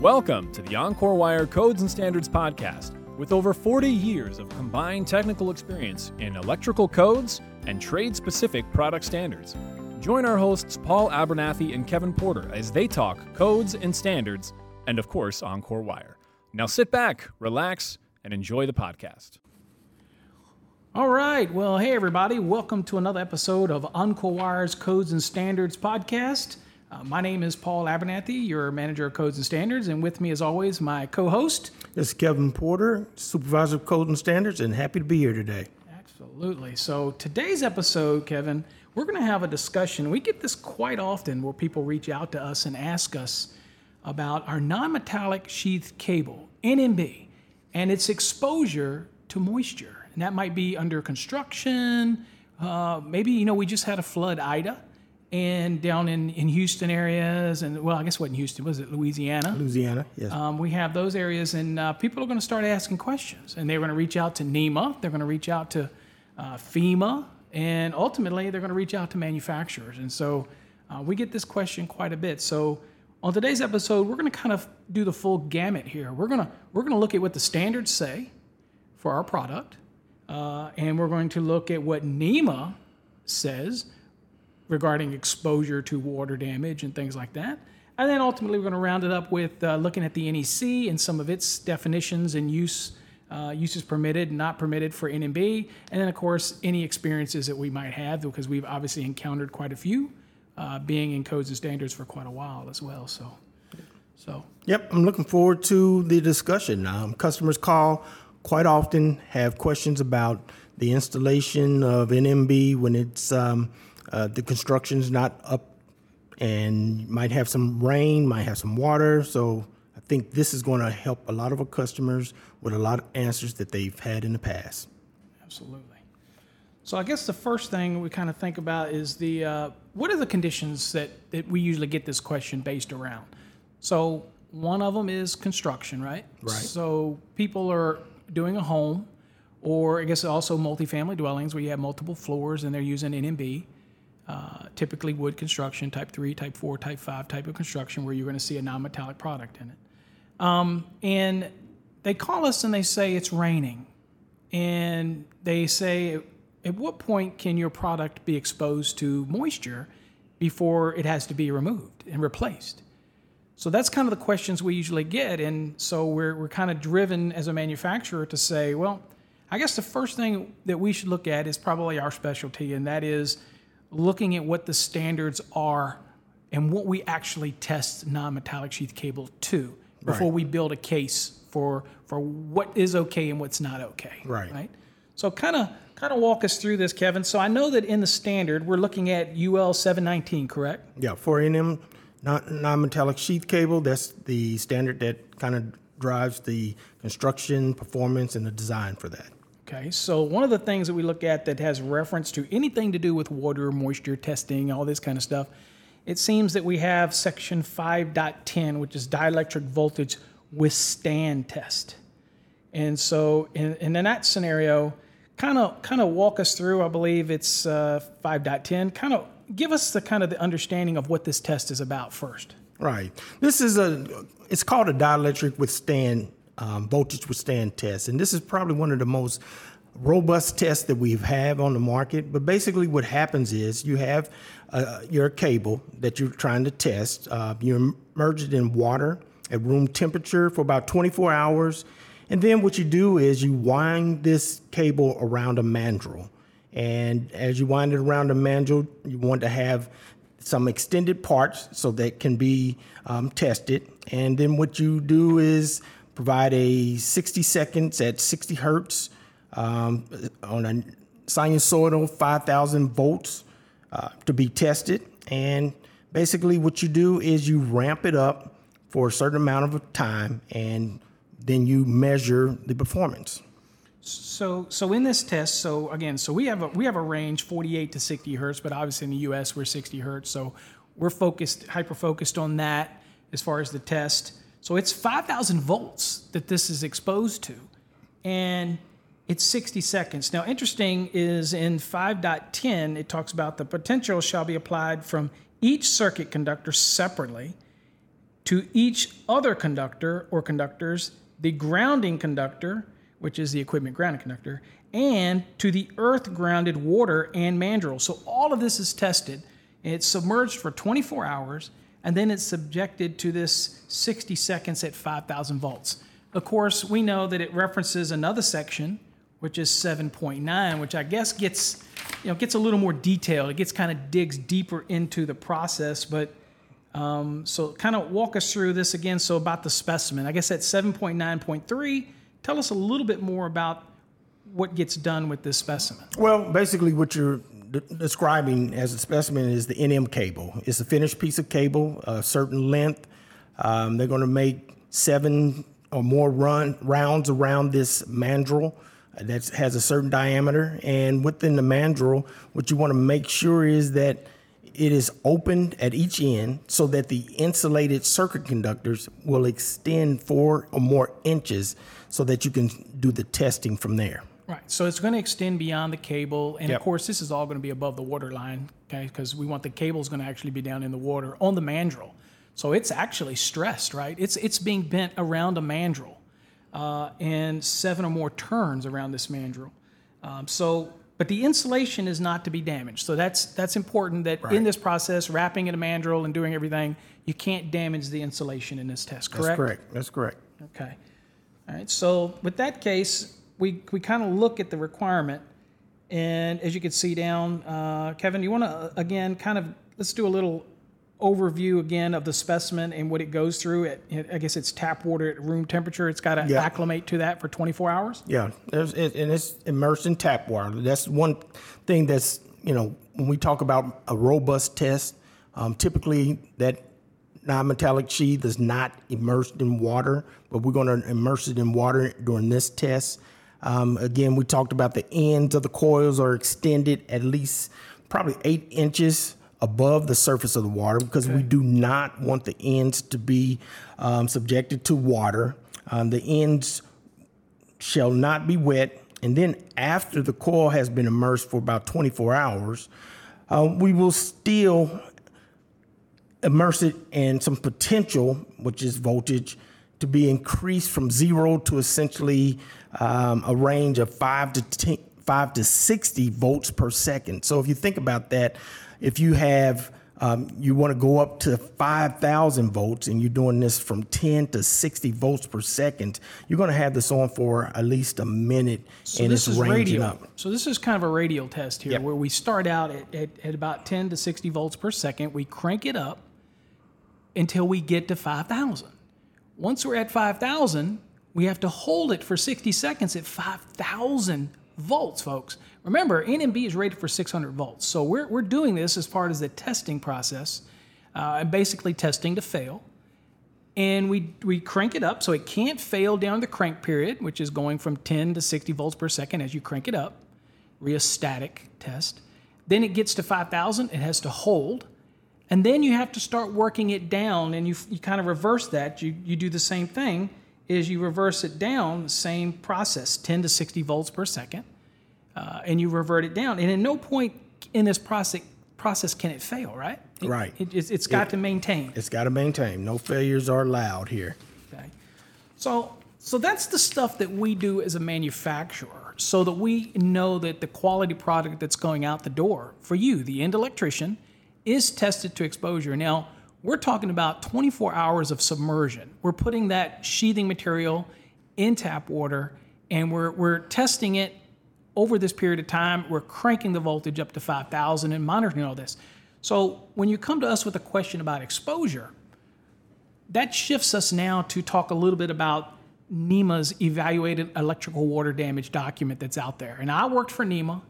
Welcome to the Encore Wire Codes and Standards Podcast. With over 40 years of combined technical experience in electrical codes and trade specific product standards. Join our hosts Paul Abernathy and Kevin Porter as they talk codes and standards, and of course, Encore Wire. Now sit back, relax, and enjoy the podcast. All right. Well, hey, everybody. Welcome to another episode of Encore Wire's Codes and Standards podcast. Uh, my name is Paul Abernathy, your manager of Codes and Standards, and with me, as always, my co host. This is Kevin Porter, supervisor of Codes and Standards, and happy to be here today. Absolutely. So, today's episode, Kevin, we're going to have a discussion. We get this quite often where people reach out to us and ask us about our non metallic sheath cable, NMB, and its exposure to moisture. And that might be under construction. Uh, maybe, you know, we just had a flood Ida and down in, in Houston areas, and well, I guess what in Houston was it Louisiana? Louisiana, yes. Um, we have those areas, and uh, people are going to start asking questions, and they're going to reach out to NEMA, they're going to reach out to uh, FEMA, and ultimately they're going to reach out to manufacturers. And so uh, we get this question quite a bit. So on today's episode, we're going to kind of do the full gamut here. We're going to we're going to look at what the standards say for our product, uh, and we're going to look at what NEMA says regarding exposure to water damage and things like that. And then ultimately, we're going to round it up with uh, looking at the NEC and some of its definitions and use uh, uses permitted, not permitted for NMB, and then of course any experiences that we might have because we've obviously encountered quite a few, uh, being in codes and standards for quite a while as well. So, so yep, I'm looking forward to the discussion. Um, customers call quite often, have questions about the installation of NMB when it's um, uh, the construction's not up and might have some rain, might have some water. So I think this is going to help a lot of our customers with a lot of answers that they've had in the past. Absolutely. So I guess the first thing we kind of think about is the uh, what are the conditions that, that we usually get this question based around. So one of them is construction, right? Right. So people are doing a home, or I guess also multifamily dwellings where you have multiple floors and they're using NMB. Uh, typically wood construction, type 3, type 4, type 5 type of construction where you're going to see a non metallic product in it. Um, and they call us and they say it's raining. And they say, at what point can your product be exposed to moisture before it has to be removed and replaced? So that's kind of the questions we usually get. And so we're, we're kind of driven as a manufacturer to say, well, I guess the first thing that we should look at is probably our specialty, and that is looking at what the standards are and what we actually test non-metallic sheath cable to before Right. we build a case for for what is okay and what's not okay. Right. Right. So kind of kind of walk us through this, Kevin. So I know that in the standard we're looking at UL 719, correct? Yeah, for NM non- non-metallic sheath cable, that's the standard that kind of drives the construction, performance, and the design for that. Okay, so one of the things that we look at that has reference to anything to do with water, moisture testing, all this kind of stuff, it seems that we have section 5.10, which is dielectric voltage withstand test. And so, in, in that scenario, kind of kind of walk us through. I believe it's uh, 5.10. Kind of give us the kind of the understanding of what this test is about first. Right. This is a, it's called a dielectric withstand, um, voltage withstand test. And this is probably one of the most robust tests that we have on the market. But basically, what happens is you have uh, your cable that you're trying to test, uh, you immerse it in water at room temperature for about 24 hours. And then what you do is you wind this cable around a mandrel. And as you wind it around a mandrel, you want to have some extended parts so that can be um, tested. And then what you do is provide a 60 seconds at 60 hertz um, on a sinusoidal 5,000 volts uh, to be tested. And basically, what you do is you ramp it up for a certain amount of time, and then you measure the performance. So, so in this test, so again, so we have a we have a range 48 to 60 hertz, but obviously in the U.S. we're 60 hertz, so we're focused, hyper focused on that as far as the test. So it's 5,000 volts that this is exposed to, and it's 60 seconds. Now, interesting is in 5.10, it talks about the potential shall be applied from each circuit conductor separately to each other conductor or conductors, the grounding conductor, which is the equipment grounding conductor, and to the earth grounded water and mandrel. So all of this is tested. And it's submerged for 24 hours, and then it's subjected to this 60 seconds at 5,000 volts. Of course, we know that it references another section, which is 7.9, which I guess gets, you know, gets a little more detailed. It gets kind of digs deeper into the process, but um, so kind of walk us through this again. So about the specimen, I guess at 7.9.3, tell us a little bit more about what gets done with this specimen. Well, basically, what you're de- describing as a specimen is the NM cable. It's a finished piece of cable, a certain length. Um, they're going to make seven or more run rounds around this mandrel that has a certain diameter. And within the mandrel, what you want to make sure is that it is opened at each end so that the insulated circuit conductors will extend four or more inches so that you can do the testing from there. Right. So it's going to extend beyond the cable, and Yep. of course, this is all going to be above the water line, okay? Because we want the cable's going to actually be down in the water on the mandrel. So it's actually stressed, right? It's it's being bent around a mandrel, uh, and seven or more turns around this mandrel. Um, so, but the insulation is not to be damaged. So that's that's important. That in this process, wrapping in a mandrel and doing everything, you can't damage the insulation in this test. Correct. That's correct. That's correct. Okay. All right. So with that case, we, we kind of look at the requirement, and as you can see down, uh, Kevin, you want to again kind of let's do a little overview again of the specimen and what it goes through. At, I guess it's tap water at room temperature. It's got to Yeah. acclimate to that for 24 hours. Yeah, there's, it, and it's immersed in tap water. That's one thing that's, you know, when we talk about a robust test, um, typically that non-metallic sheath is not immersed in water, but we're going to immerse it in water during this test. Um, again, we talked about the ends of the coils are extended at least probably eight inches above the surface of the water because we do not want the ends to be um, subjected to water. Um, the ends shall not be wet. And then after the coil has been immersed for about 24 hours, uh, we will still immerse it in some potential, which is voltage, to be increased from zero to essentially um, a range of five to 10, five to 60 volts per second. So if you think about that, if you have um, you want to go up to 5,000 volts and you're doing this from 10 to 60 volts per second, you're going to have this on for at least a minute So and this it's is ranging radial. up. So this is kind of a radial test here, Yep. where we start out at, at, at about 10 to 60 volts per second. We crank it up until we get to 5,000. Once we're at 5,000, we have to hold it for 60 seconds at 5,000 volts, folks. Remember, NMB is rated for 600 volts. So we're, we're doing this as part of the testing process, uh, and basically testing to fail and we we crank it up so it can't fail down the crank period, which is going from 10 to 60 volts per second as you crank it up. Rheostatic test. Then it gets to 5,000, it has to hold. And then you have to start working it down, and you, you kind of reverse that. You, you do the same thing, is you reverse it down, same process, 10 to 60 volts per second, uh, and you revert it down. And at no point in this process, process can it fail, right? It- Right. It, it's, it's got to maintain. It's got to maintain. No failures are allowed here. Okay. So so that's the stuff that we do as a manufacturer so that we know that the quality product that's going out the door for you, the end electrician, is tested to exposure. Now, we're talking about 24 hours of submersion. We're putting that sheathing material in tap water and we're, we're testing it over this period of time. We're cranking the voltage up to 5,000 and monitoring all this. So when you come to us with a question about exposure, that shifts us now to talk a little bit about NEMA's evaluated electrical water damage document that's out there. And I worked for NEMA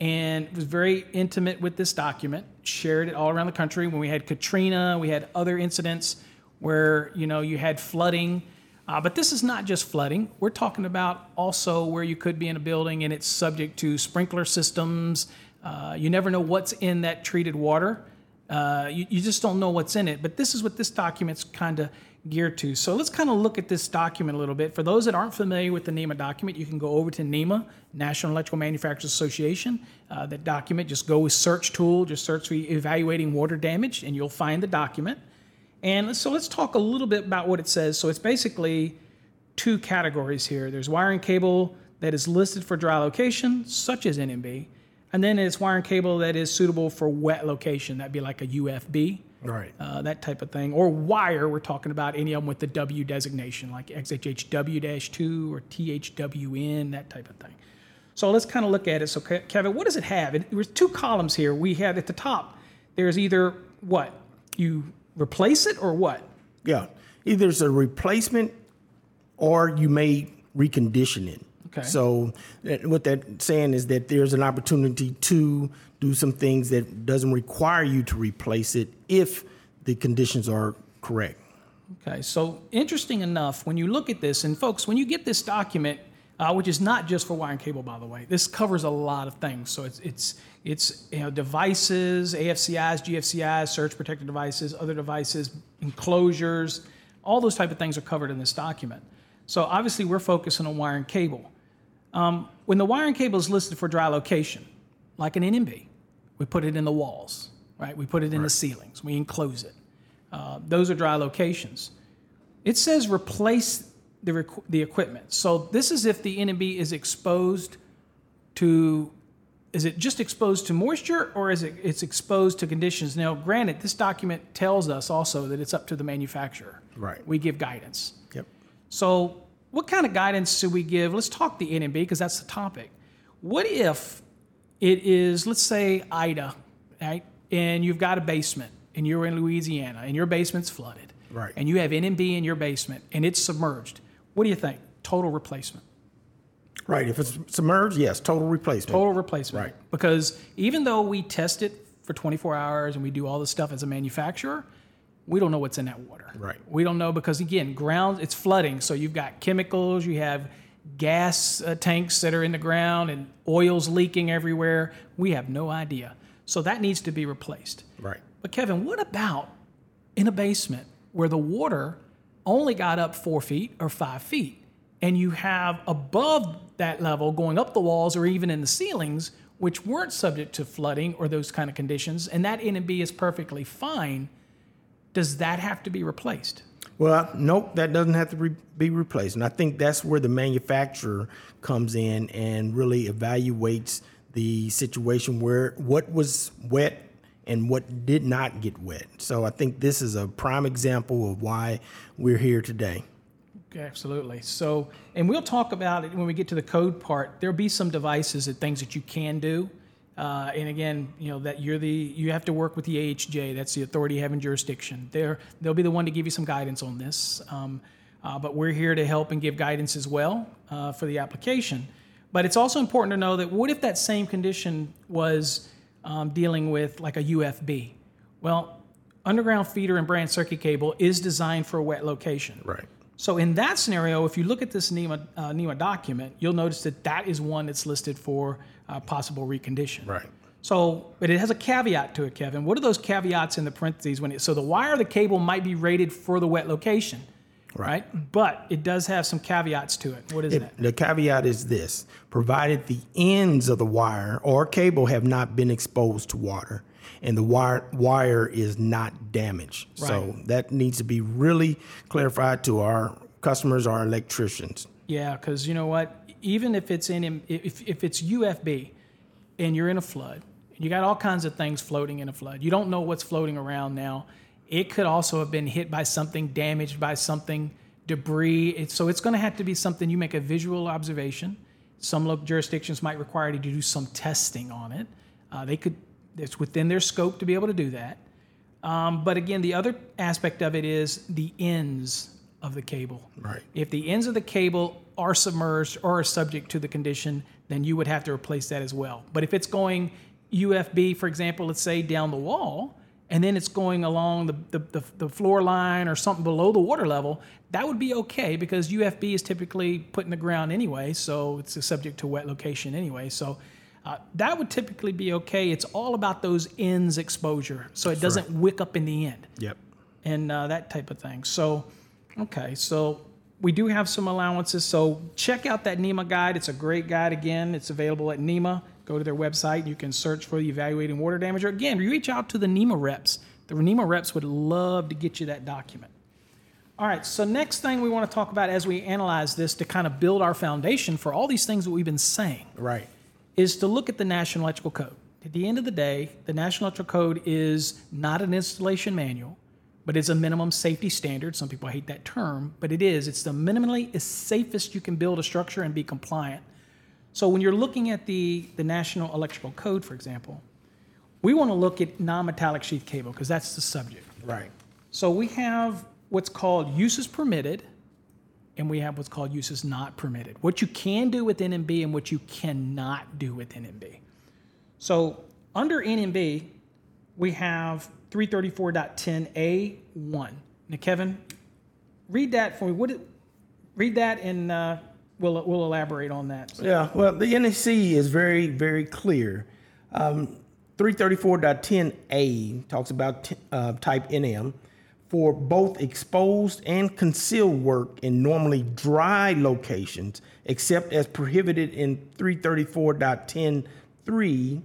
and was very intimate with this document, shared it all around the country when we had Katrina, we had other incidents where, you know, you had flooding. Uh, but this is not just flooding. We're talking about also where you could be in a building and it's subject to sprinkler systems. Uh, you never know what's in that treated water. Uh, you, you just don't know what's in it. But this is what this document's kind of geared to. So let's kind of look at this document a little bit. For those that aren't familiar with the NEMA document, you can go over to NEMA, National Electrical Manufacturers Association. Uh, that document, just go with search tool, just search for evaluating water damage, and you'll find the document. And so let's talk a little bit about what it says. So it's basically two categories here. There's wiring cable that is listed for dry location, such as NMB, and then it's wiring cable that is suitable for wet location. That'd be like a UFB, Right. uh, that type of thing. Or wire, we're talking about any of them with the W designation, like XHHW-2 or THWN, that type of thing. So let's kind of look at it. So Kevin, what does it have? It, there's two columns here. We have at the top, there's either what? You replace it or what? Yeah. Either it's a replacement or you may recondition it. Okay. So that, what that's saying is that there's an opportunity to do some things that doesn't require you to replace it if the conditions are correct. Okay, so interesting enough, when you look at this, and folks, when you get this document, uh, which is not just for wire and cable, by the way, this covers a lot of things. So it's it's it's you know devices, AFCIs, GFCIs, surge protected devices, other devices, enclosures, all those type of things are covered in this document. So obviously, we're focusing on wire and cable. Um, when the wire and cable is listed for dry location, like an NMB, we put it in the walls, right? We put it in the ceilings, we enclose it. Uh, those are dry locations. It says replace the, requ- the equipment. So this is if the NMB is exposed to, is it just exposed to moisture or is it it's exposed to conditions? Now, granted, this document tells us also that it's up to the manufacturer. Right. We give guidance. Yep. So, what kind of guidance should we give? Let's talk the NMB because that's the topic. What if it is, let's say, Ida, right? And you've got a basement and you're in Louisiana and your basement's flooded. Right. And you have NMB in your basement and it's submerged. What do you think? Total replacement. Right. If it's submerged, yes, total replacement. Total replacement. Right. Because even though we test it for 24 hours and we do all this stuff as a manufacturer, we don't know what's in that water. Right. We don't know because again, ground it's flooding, so you've got chemicals, you have gas uh, tanks that are in the ground and oils leaking everywhere. We have no idea. So that needs to be replaced. Right. But Kevin, what about in a basement where the water only got up four feet or five feet, and you have above that level going up the walls or even in the ceilings, which weren't subject to flooding or those kind of conditions, and that NMB is perfectly fine? Does that have to be replaced? Well, nope, that doesn't have to re- be replaced. And I think that's where the manufacturer comes in and really evaluates the situation where what was wet and what did not get wet. So I think this is a prime example of why we're here today. Absolutely. So, and we'll talk about it when we get to the code part. There'll be some devices and things that you can do. Uh, and again, you know that you're the you have to work with the AHJ. That's the authority having jurisdiction. They're they'll be the one to give you some guidance on this. Um, uh, but we're here to help and give guidance as well uh, for the application. But it's also important to know that what if that same condition was um, dealing with like a UFB? Well, underground feeder and branch circuit cable is designed for a wet location. Right. So in that scenario, if you look at this NEMA, uh, NEMA document, you'll notice that that is one that's listed for uh, possible recondition. Right. So, but it has a caveat to it, Kevin. What are those caveats in the parentheses when it? So the wire, or the cable might be rated for the wet location, right? But it does have some caveats to it. What is that? The caveat is this provided the ends of the wire or cable have not been exposed to water and the wire, wire is not damaged. So that needs to be really clarified to our customers, our electricians. Yeah, because you know what? Even if it's in if if it's UFB, and you're in a flood, and you got all kinds of things floating in a flood. You don't know what's floating around now. It could also have been hit by something, damaged by something, debris. It's, so it's going to have to be something you make a visual observation. Some local jurisdictions might require you to do some testing on it. Uh, they could. It's within their scope to be able to do that. Um, but again, the other aspect of it is the ends of the cable. Right. If the ends of the cable are submerged or are subject to the condition, then you would have to replace that as well. But if it's going UFB, for example, let's say down the wall, and then it's going along the, the, the, the floor line or something below the water level, that would be okay because UFB is typically put in the ground anyway, so it's a subject to wet location anyway. So uh, that would typically be okay. It's all about those ends exposure, so it doesn't wick up in the end Yep. and uh, that type of thing. So, okay, so we do have some allowances. So check out that NEMA guide. It's a great guide. Again, it's available at NEMA. Go to their website. You can search for the evaluating water damage. Or again, reach out to the NEMA reps. the NEMA reps would love to get you that document. All right, so next thing we want to talk about as we analyze this to kind of build our foundation for all these things that we've been saying Right. is to look at the National Electrical Code. At the end of the day, the National Electrical Code is not an installation manual, but it's a minimum safety standard. Some people hate that term, but it is. It's the minimally as safest you can build a structure and be compliant. So when you're looking at the, the National Electrical Code, for example, we want to look at non-metallic sheath cable because that's the subject. Right. So we have what's called uses permitted, and we have what's called uses not permitted. What you can do with NMB and what you cannot do with NMB. So under NMB, we have 334.10A1. Now, Kevin, read that for me. What? It, read that, and uh, we'll we'll elaborate on that. Yeah, well, the NEC is very, very clear. Um, 334.10A talks about t- uh, type NM for both exposed and concealed work in normally dry locations, except as prohibited in 334.10.3.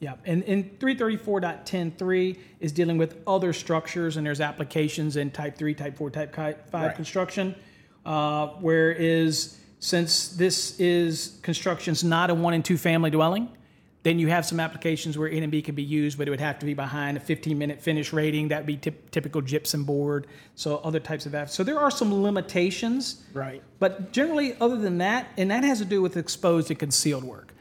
Yeah, and, and 334.10.3 is dealing with other structures, and there's applications in type 3, type 4, type 5 Right. construction. Uh, whereas since this is construction construction's not a one and two family dwelling, then you have some applications where NMB can be used, but it would have to be behind a 15 minute finish rating. That'd be typ- typical gypsum board. So other types of apps. So there are some limitations. Right. But generally, other than that, and that has to do with exposed and concealed work.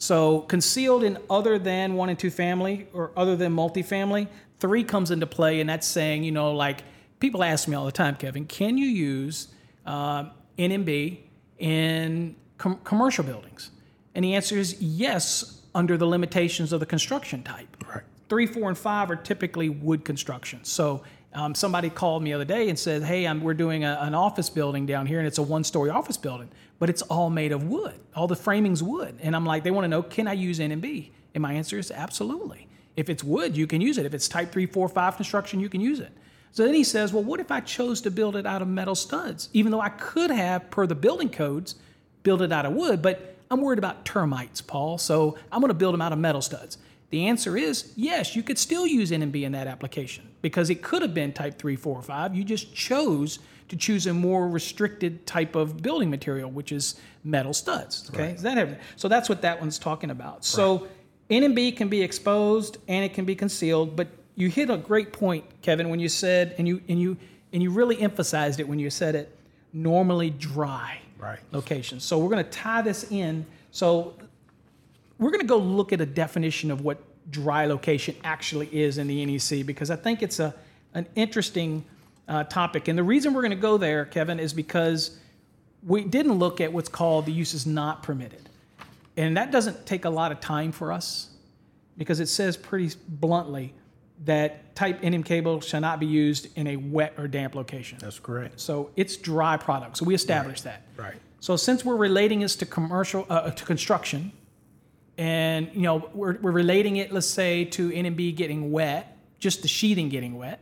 So concealed in other than one and two family or other than multifamily, three comes into play, and that's saying, you know, like people ask me all the time, Kevin, can you use uh, NMB in com- commercial buildings? And the answer is yes, under the limitations of the construction type. Right. Three, four, and five are typically wood construction. So um, somebody called me the other day and said, "Hey, I'm, we're doing a, an office building down here, and it's a one-story office building, but it's all made of wood. All the framing's wood." And I'm like, "They want to know, can I use NMB?" And my answer is absolutely. If it's wood, you can use it. If it's type three, four, five construction, you can use it. So then he says, "Well, what if I chose to build it out of metal studs, even though I could have, per the building codes, build it out of wood, but I'm worried about termites, Paul, so I'm going to build them out of metal studs. The answer is yes, you could still use NMB in that application because it could have been type 3, 4, or 5. You just chose to choose a more restricted type of building material, which is metal studs. Okay, Does that have, so that's what that one's talking about. So NMB can be exposed and it can be concealed, but you hit a great point, Kevin, when you said, and you and you and you really emphasized it when you said it, normally dry Right. locations. So we're going to tie this in. So we're going to go look at a definition of what dry location actually is in the NEC because I think it's a an interesting uh, topic. And the reason we're going to go there, Kevin, is because we didn't look at what's called the uses not permitted, and that doesn't take a lot of time for us because it says pretty bluntly that type NM cable shall not be used in a wet or damp location. That's correct. So it's dry product. So we established that. Right. So since we're relating this to commercial uh, to construction, and you know we're, we're relating it, let's say, to NMB getting wet, just the sheathing getting wet,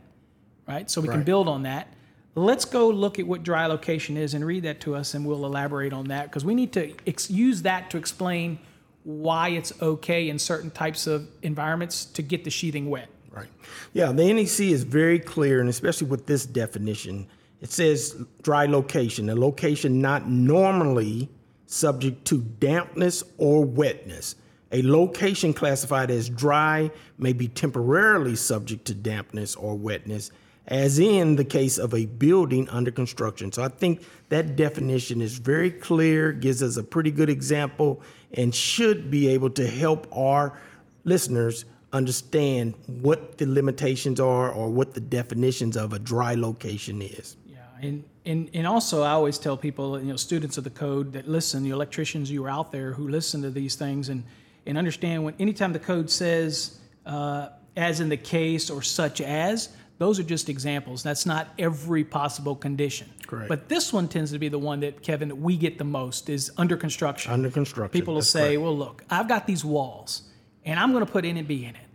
right? So we can build on that. Let's go look at what dry location is and read that to us, and we'll elaborate on that because we need to ex- use that to explain why it's okay in certain types of environments to get the sheathing wet. Right. Yeah, the NEC is very clear, and especially with this definition, it says dry location, a location not normally subject to dampness or wetness. A location classified as dry may be temporarily subject to dampness or wetness, as in the case of a building under construction. So I think that definition is very clear, gives us a pretty good example, and should be able to help our listeners understand what the limitations are or what the definitions of a dry location is. Yeah, and, and and also I always tell people, you know, students of the code that listen, the electricians you are out there who listen to these things and and understand when anytime the code says uh, as in the case or such as, those are just examples. That's not every possible condition. Correct. But this one tends to be the one that Kevin that we get the most is under construction. Under construction. People will that's say, correct. well, look, I've got these walls and I'm going to put NMB in it,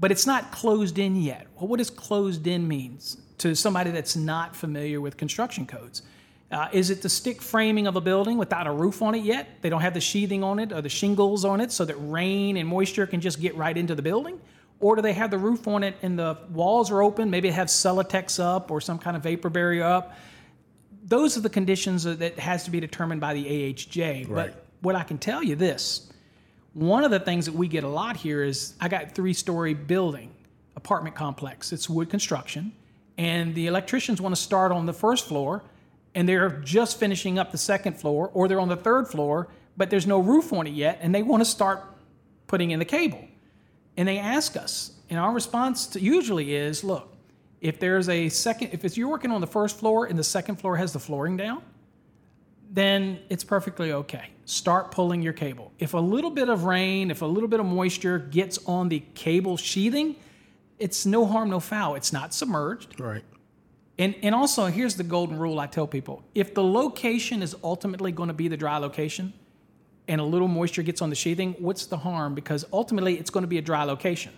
but it's not closed in yet. Well, what does closed in means to somebody that's not familiar with construction codes? Uh, is it the stick framing of a building without a roof on it yet? They don't have the sheathing on it or the shingles on it so that rain and moisture can just get right into the building? Or do they have the roof on it and the walls are open? Maybe it has Celotex up or some kind of vapor barrier up. Those are the conditions that has to be determined by the AHJ. Right. But what I can tell you this one of the things that we get a lot here is I got three story building, apartment complex. It's wood construction. And the electricians want to start on the first floor and they're just finishing up the second floor or they're on the third floor, but there's no roof on it yet and they want to start putting in the cable. And they ask us, and our response to usually is look, if there's a second, if it's you're working on the first floor and the second floor has the flooring down, then it's perfectly okay. Start pulling your cable. If a little bit of rain, if a little bit of moisture gets on the cable sheathing, it's no harm, no foul. It's not submerged. Right. And, and also, here's the golden rule I tell people if the location is ultimately going to be the dry location and a little moisture gets on the sheathing, what's the harm? Because ultimately, it's going to be a dry location.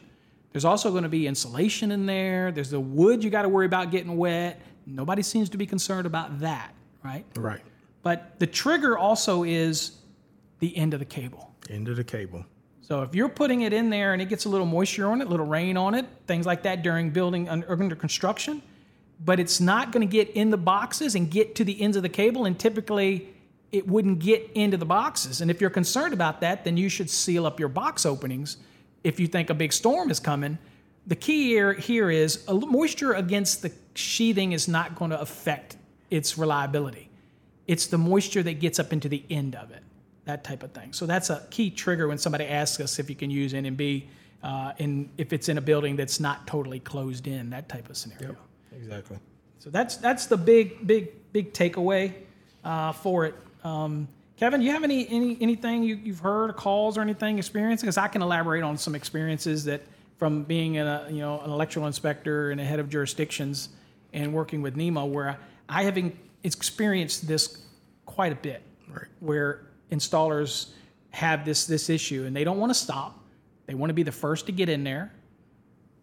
There's also going to be insulation in there, there's the wood you got to worry about getting wet. Nobody seems to be concerned about that, right? Right. But the trigger also is the end of the cable. End of the cable. So if you're putting it in there and it gets a little moisture on it, a little rain on it, things like that during building under, under construction, but it's not going to get in the boxes and get to the ends of the cable, and typically it wouldn't get into the boxes. And if you're concerned about that, then you should seal up your box openings if you think a big storm is coming. The key here, here is a moisture against the sheathing is not going to affect its reliability. It's the moisture that gets up into the end of it, that type of thing. So that's a key trigger when somebody asks us if you can use NMB uh, and if it's in a building that's not totally closed in, that type of scenario. Exactly. So that's that's the big big big takeaway uh, for it. Um, Kevin, do you have any, any anything you, you've heard, calls or anything, experience? Because I can elaborate on some experiences that from being a you know an electrical inspector and a head of jurisdictions and working with NEMA, where I have in, experienced this quite a bit, Right. where installers have this this issue and they don't want to stop. They want to be the first to get in there.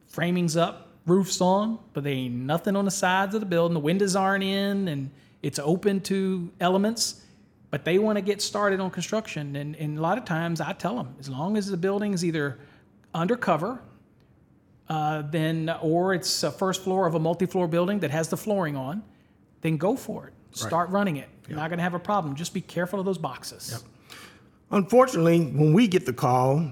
Framing's up, roof's on, but there ain't nothing on the sides of the building. The windows aren't in, and it's open to elements. But they want to get started on construction, and, and a lot of times I tell them, as long as the building is either undercover, uh, then or it's a first floor of a multi-floor building that has the flooring on, then go for it. Start running it. You're not going to have a problem. Just be careful of those boxes. Unfortunately, when we get the call,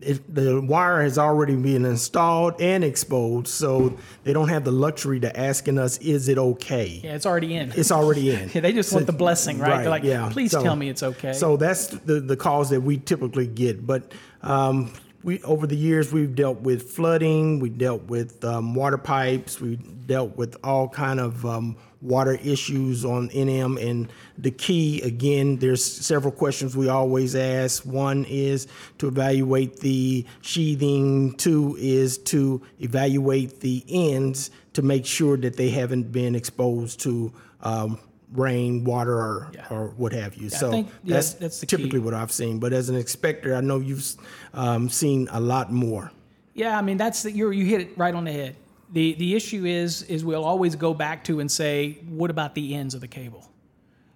it, the wire has already been installed and exposed, so they don't have the luxury to asking us, "Is it okay?" Yeah, it's already in. It's already in. Yeah, they just want the blessing, right? They're like, yeah. please So- tell me it's okay. So that's the the calls that we typically get. But um, we over the years we've dealt with flooding, we dealt with um, water pipes, we dealt with all kind of um, water issues on NM. And the key again, there's several questions we always ask. One is to evaluate the sheathing. Two is to evaluate the ends to make sure that they haven't been exposed to um, rain, water, or, Yeah. or what have you. so think, yeah, that's, typically key. what I've seen. But as an inspector, I know you've um, seen a lot more. Yeah, I mean that's the, you you hit it right on the head. The the issue is is we'll always go back to and say, what about the ends of the cable?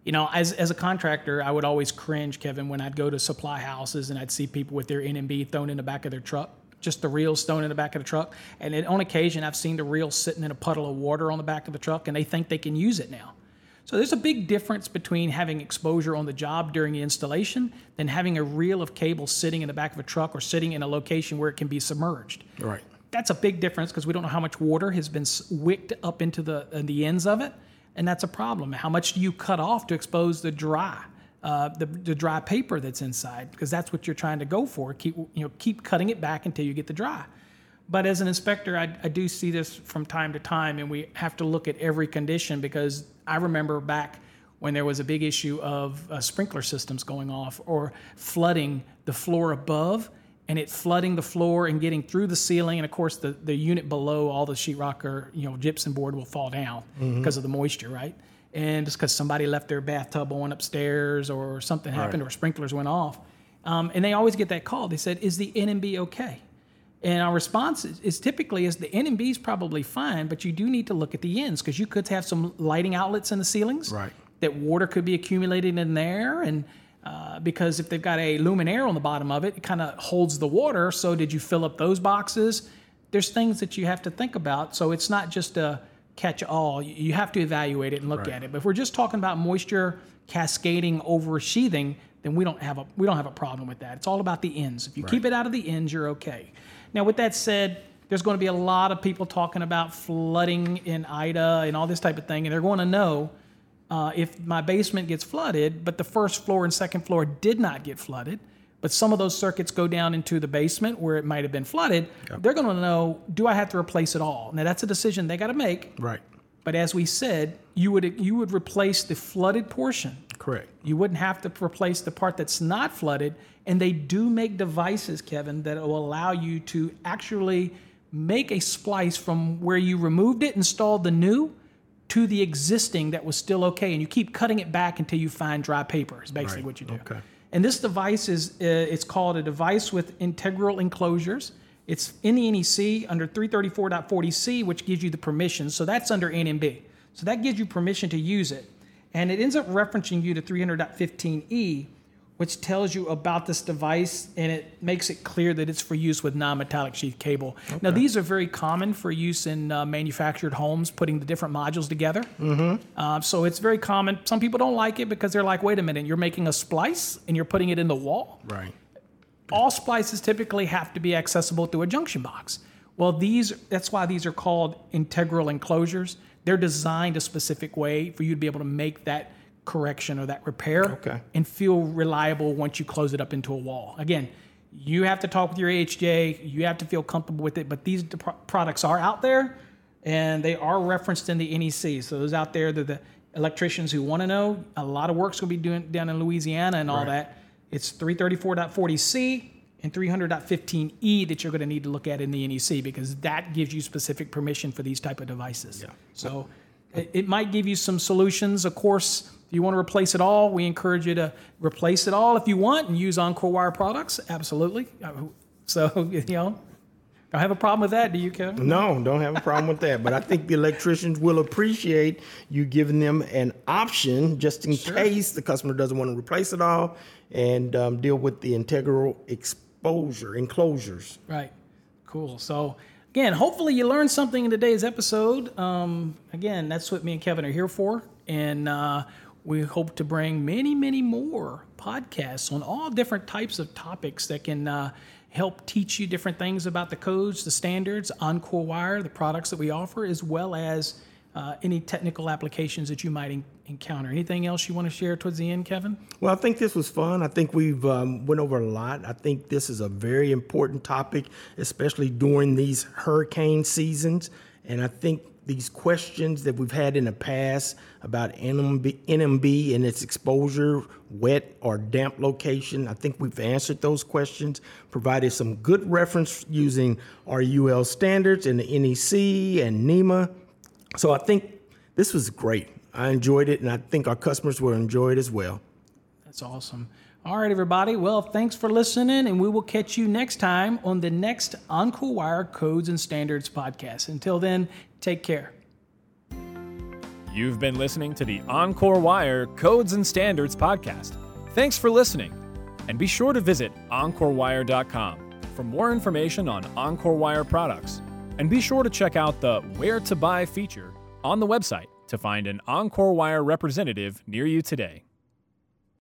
You know, as as a contractor, I would always cringe, Kevin, when I'd go to supply houses and I'd see people with their NMB thrown in the back of their truck, just the reels thrown in the back of the truck. And then on occasion, I've seen the reel sitting in a puddle of water on the back of the truck, and they think they can use it now. So there's a big difference between having exposure on the job during the installation than having a reel of cable sitting in the back of a truck or sitting in a location where it can be submerged Right. That's a big difference because we don't know how much water has been wicked up into the uh, the ends of it, and that's a problem. How much do you cut off to expose the dry, uh, the, the dry paper that's inside? Because that's what you're trying to go for. Keep you know keep cutting it back until you get the dry. But as an inspector, I, I do see this from time to time, and we have to look at every condition because I remember back when there was a big issue of uh, sprinkler systems going off or flooding the floor above and it flooding the floor and getting through the ceiling. And of course, the, the unit below all the sheetrock or you know gypsum board will fall down because of the moisture, right? And just because somebody left their bathtub on upstairs or something happened or sprinklers went off. Um, and they always get that call. They said, "Is the NMB okay?" And our response is, is typically is the NMB is probably fine, but you do need to look at the ends because you could have some lighting outlets in the ceilings Right. that water could be accumulated in there and uh, because if they've got a luminaire on the bottom of it, it kind of holds the water. So did you fill up those boxes? There's things that you have to think about. So it's not just a catch all. You have to evaluate it and look at it. But if we're just talking about moisture cascading over sheathing, then we don't have a we don't have a problem with that. It's all about the ends. If you keep it out of the ends, you're okay. Now, with that said, there's going to be a lot of people talking about flooding in Ida and all this type of thing, and they're going to know uh, if my basement gets flooded, but the first floor and second floor did not get flooded, but some of those circuits go down into the basement where it might have been flooded, they're going to know do I have to replace it all? Now that's a decision they got to make. Right. But as we said, you would you would replace the flooded portion. Correct. You wouldn't have to replace the part that's not flooded. And they do make devices, Kevin, that will allow you to actually make a splice from where you removed it, installed the new, to the existing that was still okay. And you keep cutting it back until you find dry paper. Is basically Right. what you do. Okay. And this device is uh, it's called a device with integral enclosures. It's in the NEC under 334.40C, which gives you the permission. So that's under NMB. So that gives you permission to use it. And it ends up referencing you to 300.15E, which tells you about this device and it makes it clear that it's for use with non-metallic sheath cable. Now these are very common for use in uh, manufactured homes, putting the different modules together. Uh, so it's very common. Some people don't like it because they're like, wait a minute, you're making a splice and you're putting it in the wall. Right. All splices typically have to be accessible through a junction box. Well, these that's why these are called integral enclosures. They're designed a specific way for you to be able to make that correction or that repair Okay. and feel reliable once you close it up into a wall. Again, you have to talk with your AHJ, you have to feel comfortable with it, but these pro- products are out there and they are referenced in the NEC. So those out there, they're the electricians who want to know, a lot of work's going to be doing down in Louisiana and all that. It's 334.40C and 300.15E E that you're going to need to look at in the NEC because that gives you specific permission for these type of devices. So it, it might give you some solutions. Of course, if you want to replace it all, we encourage you to replace it all if you want and use Encore Wire products. Absolutely. So, you know, don't have a problem with that, do you, Kevin? No, don't have a problem with that. But I think the electricians will appreciate you giving them an option just in case the customer doesn't want to replace it all and um, deal with the integral exposure enclosures. Right. Cool. So, again, hopefully you learned something in today's episode. Um, again, that's what me and Kevin are here for. And uh, we hope to bring many, many more podcasts on all different types of topics that can uh, help teach you different things about the codes, the standards, Encore Wire, the products that we offer, as well as uh, any technical applications that you might en- encounter. Anything else you want to share towards the end, Kevin? Well, I think this was fun. I think we've um, went over a lot. I think this is a very important topic, especially during these hurricane seasons. And I think these questions that we've had in the past about NMB, NMB and its exposure, wet or damp location, I think we've answered those questions, provided some good reference using our UL standards and the NEC and NEMA. So I think this was great. I enjoyed it, and I think our customers will enjoy it as well. That's awesome. All right, everybody. Well, thanks for listening, and we will catch you next time on the next Encore Wire Codes and Standards podcast. Until then, take care. You've been listening to the Encore Wire Codes and Standards podcast. Thanks for listening, and be sure to visit EncoreWire.com for more information on Encore Wire products. And be sure to check out the Where to Buy feature on the website to find an Encore Wire representative near you today.